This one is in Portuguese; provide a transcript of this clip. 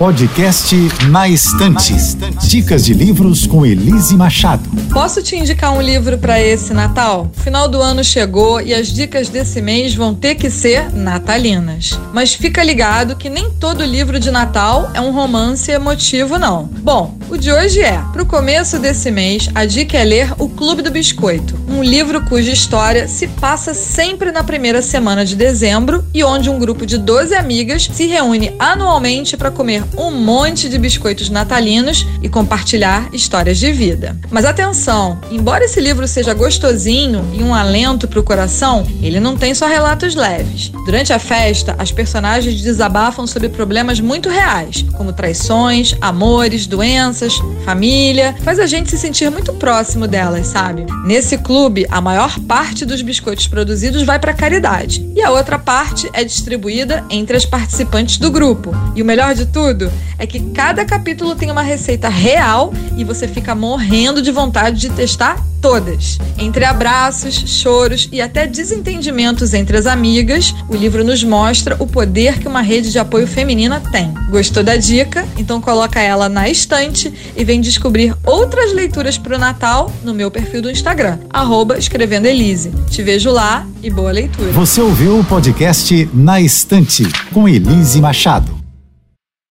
Podcast Na Estante. Dicas de livros com Elise Machado. Posso te indicar um livro para esse Natal? Final do ano chegou e as dicas desse mês vão ter que ser natalinas. Mas fica ligado que nem todo livro de Natal é um romance emotivo, não. Bom, o de hoje é: pro começo desse mês, a dica é ler O Clube do Biscoito, um livro cuja história se passa sempre na primeira semana de dezembro e onde um grupo de 12 amigas se reúne anualmente para comer um monte de biscoitos natalinos e compartilhar histórias de vida. Mas atenção, embora esse livro seja gostosinho e um alento para o coração, ele não tem só relatos leves. Durante a festa, as personagens desabafam sobre problemas muito reais, como traições, amores, doenças, família. Faz a gente se sentir muito próximo delas, sabe? Nesse clube, a maior parte dos biscoitos produzidos vai para caridade e a outra parte é distribuída entre as participantes do grupo. E o melhor de tudo é que cada capítulo tem uma receita real e você fica morrendo de vontade de testar todas. Entre abraços, choros e até desentendimentos entre as amigas, o livro nos mostra o poder que uma rede de apoio feminina tem. Gostou da dica? Então coloca ela na estante e vem descobrir outras leituras para o Natal no meu perfil do Instagram, arroba escrevendo Elise. Te vejo lá e boa leitura. Você ouviu o podcast Na Estante com Elise Machado.